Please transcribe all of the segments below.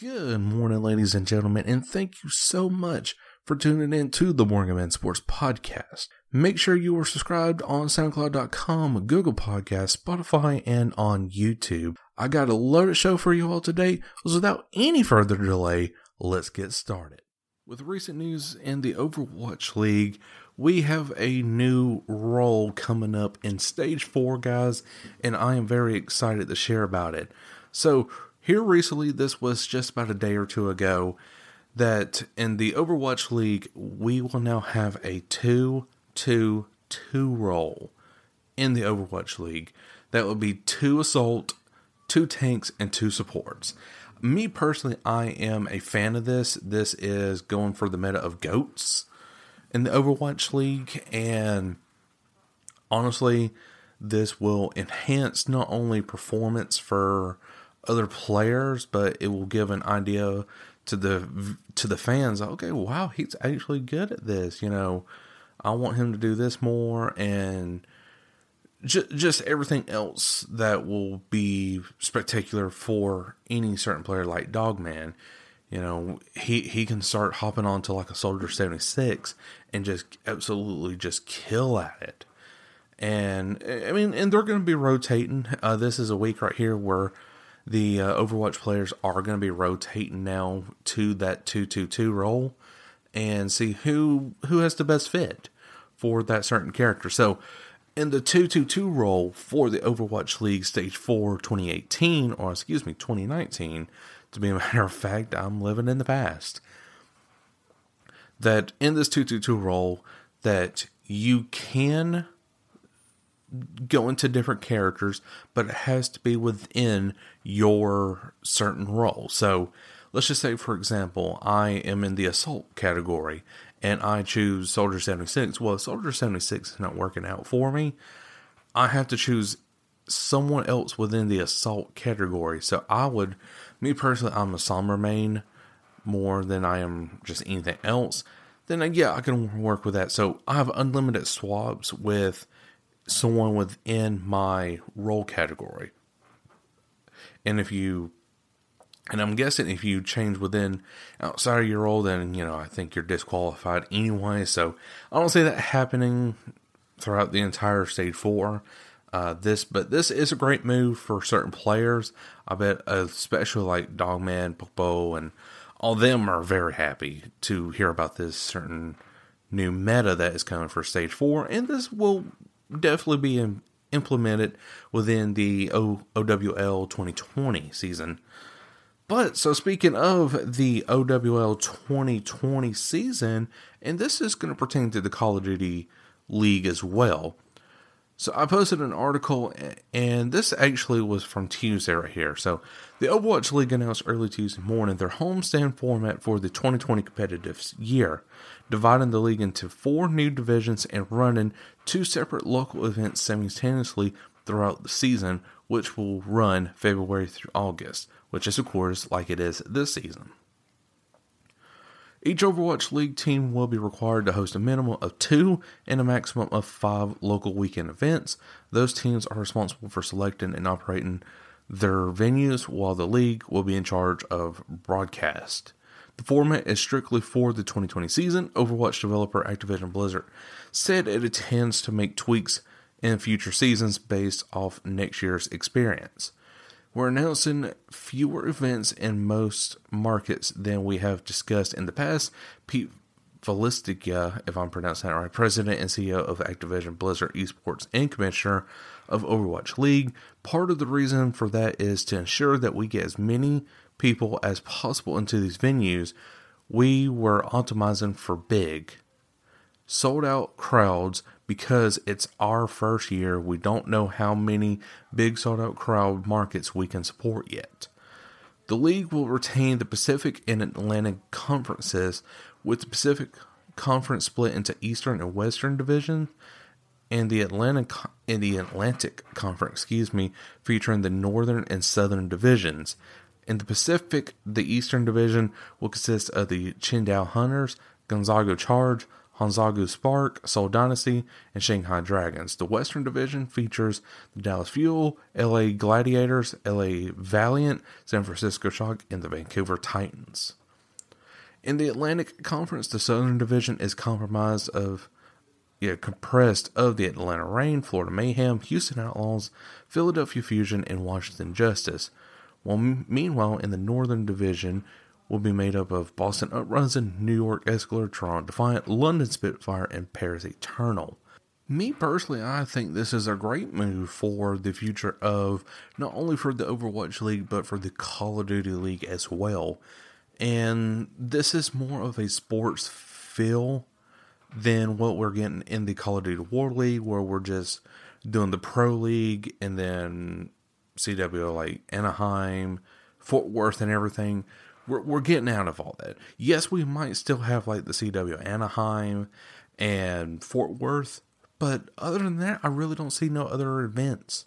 Good morning, ladies and gentlemen, and thank you so much for tuning in to the Morgan Man Sports Podcast. Make sure you are subscribed on SoundCloud.com, Google Podcast, Spotify, and on YouTube. I got a loaded show for you all today. So without any further delay, let's get started. With recent news in the Overwatch League, we have a new role coming up in Stage 4, guys, and I am very excited to share about it. So, here recently, this was just about a day or two ago, that in the Overwatch League, we will now have a 2 2 2 role in the Overwatch League. That will be two assault, two tanks, and two supports. Me personally, I am a fan of this. This is going for the meta of goats in the Overwatch League, and honestly, this will enhance not only performance for other players, but it will give an idea to the to the fans. Okay, wow, he's actually good at this. You know, I want him to do this more, and just just everything else that will be spectacular for any certain player like Dogman. You know, he he can start hopping onto like a Soldier seventy six and just absolutely just kill at it. And I mean, and they're going to be rotating. Uh, this is a week right here where the uh, Overwatch players are going to be rotating now to that 222 role and see who who has the best fit for that certain character. So, in the 222 role for the Overwatch League Stage 4 2018 or excuse me 2019 to be a matter of fact, I'm living in the past. That in this 222 role that you can go into different characters, but it has to be within your certain role. So let's just say, for example, I am in the assault category and I choose Soldier 76. Well, Soldier 76 is not working out for me. I have to choose someone else within the assault category. So I would, me personally, I'm a Sombra main more than I am just anything else. Then, uh, yeah, I can work with that. So I have unlimited swaps with someone within my role category. And if you, and I'm guessing if you change within outside of your role, then, you know, I think you're disqualified anyway. So I don't see that happening throughout the entire stage four. Uh, this, but this is a great move for certain players. I bet, especially like Dogman, Popo, and all them are very happy to hear about this certain new meta that is coming for stage four, and this will definitely be in, implemented within the o, OWL 2020 season. But so speaking of the OWL 2020 season, and this is going to pertain to the Call of Duty League as well. So I posted an article, and this actually was from Tuesday right here. So the Overwatch League announced early Tuesday morning their homestand format for the 2020 competitive year, dividing the league into four new divisions and running two separate local events simultaneously throughout the season, which will run February through August, which is, of course, like it is this season. Each Overwatch League team will be required to host a minimum of two and a maximum of five local weekend events. Those teams are responsible for selecting and operating their venues, while the league will be in charge of broadcast. The format is strictly for the 2020 season. Overwatch developer Activision Blizzard said it intends to make tweaks in future seasons based off next year's experience. We're announcing fewer events in most markets than we have discussed in the past. Pete Vlastelica, if I'm pronouncing that right, president and CEO of Activision Blizzard Esports and commissioner of Overwatch League. Part of the reason for that is to ensure that we get as many people as possible into these venues, we were optimizing for big, sold out crowds because it's our first year. We don't know how many big sold out crowd markets we can support yet. The league will retain the Pacific and Atlantic conferences, with the Pacific Conference split into Eastern and Western divisions, and the Atlantic in the Atlantic Conference, excuse me, featuring the Northern and Southern divisions. In the Pacific, the Eastern Division will consist of the Chengdu Hunters, Guangzhou Charge, Hangzhou Spark, Seoul Dynasty, and Shanghai Dragons. The Western Division features the Dallas Fuel, LA Gladiators, LA Valiant, San Francisco Shock, and the Vancouver Titans. In the Atlantic Conference, the Southern Division is comprised of yeah, compressed of the Atlanta Reign, Florida Mayhem, Houston Outlaws, Philadelphia Fusion, and Washington Justice. While meanwhile, in the Northern Division, will be made up of Boston Uprising, New York Excelsior, Toronto Defiant, London Spitfire, and Paris Eternal. Me personally, I think this is a great move for the future of not only for the Overwatch League, but for the Call of Duty League as well. And this is more of a sports feel than what we're getting in the Call of Duty World League, where we're just doing the Pro League and then CW like Anaheim, Fort Worth, and everything. We're, we're getting out of all that. Yes, we might still have like the CW Anaheim and Fort Worth, but other than that, I really don't see no other events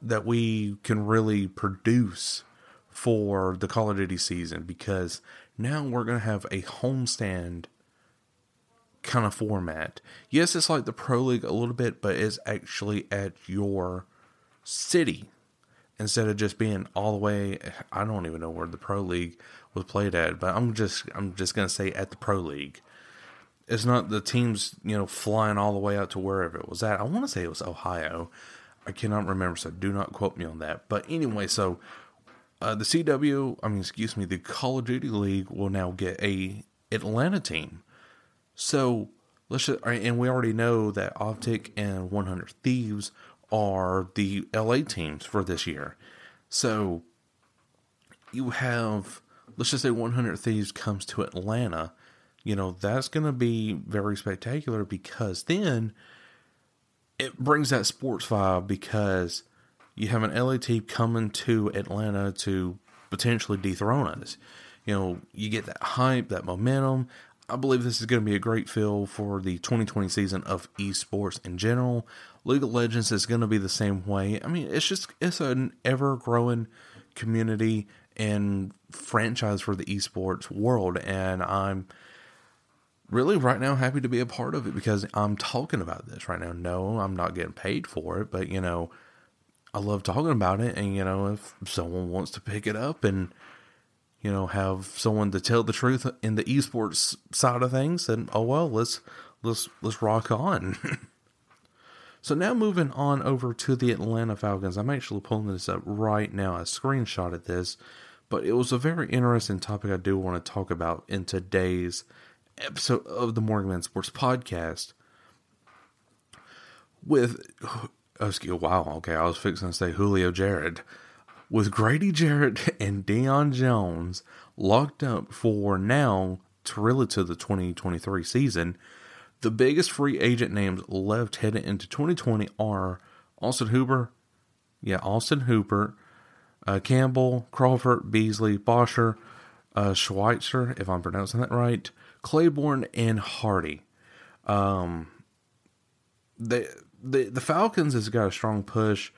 that we can really produce for the Call of Duty season because now we're going to have a homestand kind of format. Yes, it's like the Pro League a little bit, but it's actually at your city instead of just being all the way I don't even know where the pro league was played at, but I'm just I'm just gonna say at the pro league. It's not the teams, you know, flying all the way out to wherever it was at. I want to say it was Ohio. I cannot remember, so do not quote me on that. But anyway, so uh, the CW, I mean, excuse me, the Call of Duty League will now get a Atlanta team. So let's just, and we already know that Optic and 100 Thieves are the LA teams for this year. So you have, let's just say 100 Thieves comes to Atlanta. You know, that's going to be very spectacular because then it brings that sports vibe because you have an LA team coming to Atlanta to potentially dethrone us. You know, you get that hype, that momentum. I believe this is going to be a great feel for the 2020 season of esports in general. League of Legends is going to be the same way. I mean, it's just it's an ever growing community and franchise for the esports world, and I'm really right now happy to be a part of it because I'm talking about this right now. No, I'm not getting paid for it, but you know, I love talking about it, and you know, if someone wants to pick it up and you know, have someone to tell the truth in the esports side of things, then oh well, let's let's let's rock on. so now moving on over to the Atlanta Falcons. I'm actually pulling this up right now. I screenshotted this, but it was a very interesting topic I do want to talk about in today's episode of the Morgan Man Sports Podcast. With oh, excuse, wow, okay, I was fixing to say Julio Jarrett with Grady Jarrett and Deion Jones locked up for now to really to the 2023 season, the biggest free agent names left heading into 2020 are Austin Hooper, yeah, Austin Hooper, uh, Campbell, Crawford, Beasley, Bosher, uh, Schweitzer, if I'm pronouncing that right, Clayborn, and Hardy. Um, the the the Falcons has got a strong push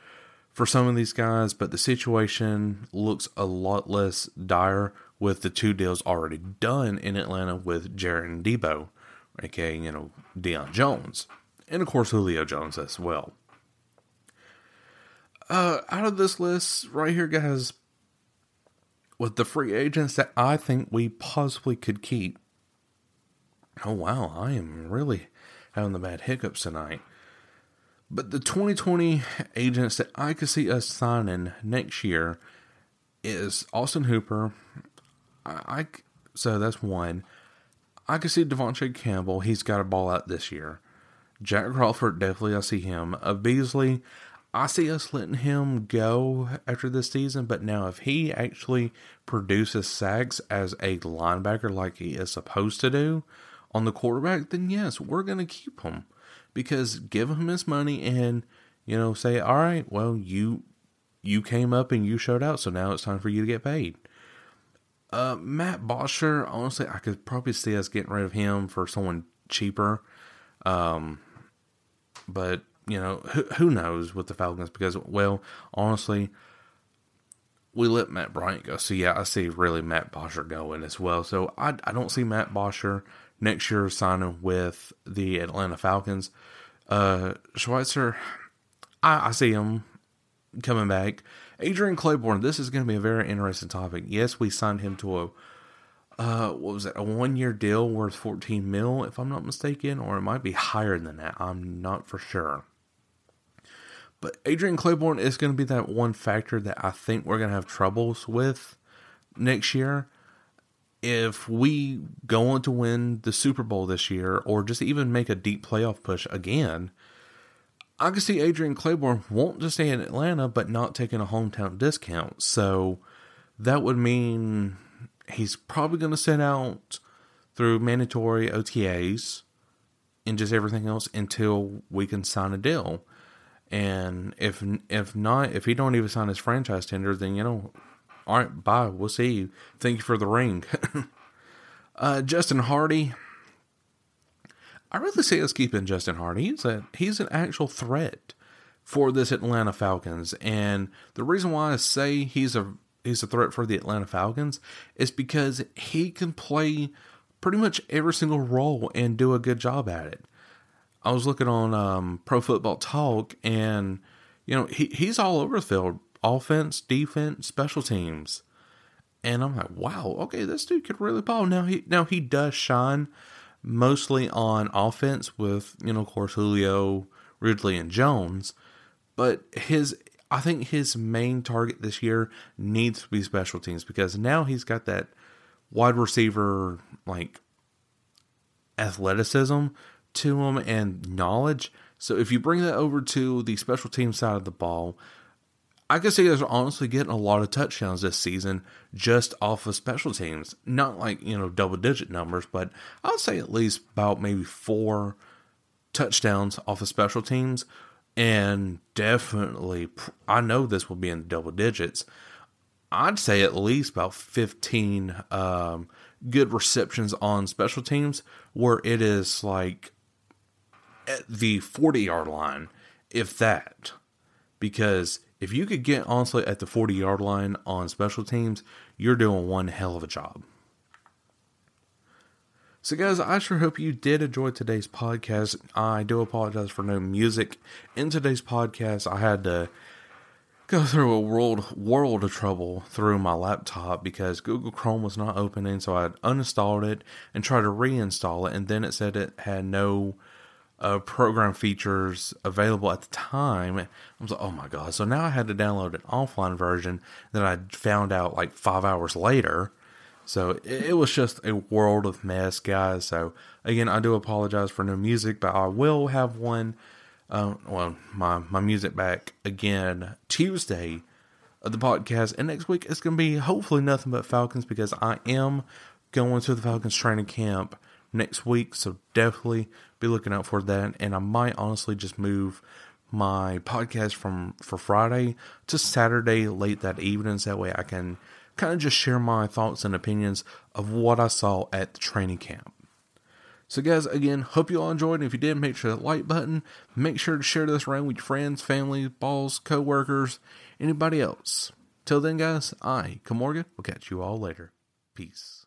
for some of these guys, but the situation looks a lot less dire with the two deals already done in Atlanta with Jarrett and Debo, aka, you know, Deion Jones. And of course, Julio Jones as well. Uh, out of this list right here, guys, with the free agents that I think we possibly could keep. Oh, wow, I am really having the bad hiccups tonight. But the 2020 agents that I could see us signing next year is Austin Hooper. I, I so that's one. I could see De'Vondre Campbell. He's got a ball out this year. Jack Crawford, definitely I see him. Uh, Beasley, I see us letting him go after this season. But now, if he actually produces sacks as a linebacker like he is supposed to do on the quarterback, then yes, we're going to keep him because give him his money and you know say, all right, well you you came up and you showed out, so now it's time for you to get paid. Uh, Matt Bosher, honestly, I could probably see us getting rid of him for someone cheaper. Um, but you know, who, who knows with the Falcons because, well, honestly, we let Matt Bryant go. So yeah, I see really Matt Bosher going as well. So I I don't see Matt Bosher next year signing with the Atlanta Falcons. Uh, Schweitzer, I, I see him coming back. Adrian Clayborn, this is going to be a very interesting topic. Yes, we signed him to a uh, what was it, a one year deal worth 14 mil, if I'm not mistaken, or it might be higher than that. I'm not for sure. But Adrian Clayborn is going to be that one factor that I think we're going to have troubles with next year. If we go on to win the Super Bowl this year, or just even make a deep playoff push again, I can see Adrian Clayborn want to stay in Atlanta, but not taking a hometown discount. So that would mean he's probably going to sit out through mandatory OTAs and just everything else until we can sign a deal. And if if not, if he don't even sign his franchise tender, then you know, all right, bye. We'll see you. Thank you for the ring. uh, Justin Hardy. I really see us keeping Justin Hardy. He's a he's an actual threat for this Atlanta Falcons, and the reason why I say he's a he's a threat for the Atlanta Falcons is because he can play pretty much every single role and do a good job at it. I was looking on um, Pro Football Talk, and you know he he's all over the field, offense, defense, special teams, and I'm like, wow, okay, this dude could really ball. Now he now he does shine mostly on offense with you know, of course, Julio, Ridley, and Jones, but his I think his main target this year needs to be special teams because now he's got that wide receiver like athleticism to him and knowledge. So if you bring that over to the special team side of the ball, I can see us honestly getting a lot of touchdowns this season just off of special teams. Not like, you know, double digit numbers, but I would say at least about maybe four touchdowns off of special teams. And definitely, I know this will be in the double digits. I'd say at least about 15 um, good receptions on special teams where it is like at the 40 yard line, if that. Because if you could get honestly at the 40 yard line on special teams, you're doing one hell of a job. So, guys, I sure hope you did enjoy today's podcast. I do apologize for no music in today's podcast. I had to go through a world world of trouble through my laptop because Google Chrome was not opening, so I uninstalled it and tried to reinstall it, and then it said it had no uh, program features available at the time. I was like, oh my god! So now I had to download an offline version that I found out like five hours later. So it, was just a world of mess, guys. So again, I do apologize for no music, but I will have one. Uh, well, my my music back again Tuesday of the podcast, and next week it's gonna be hopefully nothing but Falcons because I am going to the Falcons training camp next week. So definitely be looking out for that. And I might honestly just move my podcast from for Friday to Saturday late that evening. So that way I can kind of just share my thoughts and opinions of what I saw at the training camp. So, guys, again, hope you all enjoyed. And if you did, make sure that like button. Make sure to share this around with your friends, family, balls, co workers, anybody else. Till then, guys, I, Morgan, will catch you all later. Peace.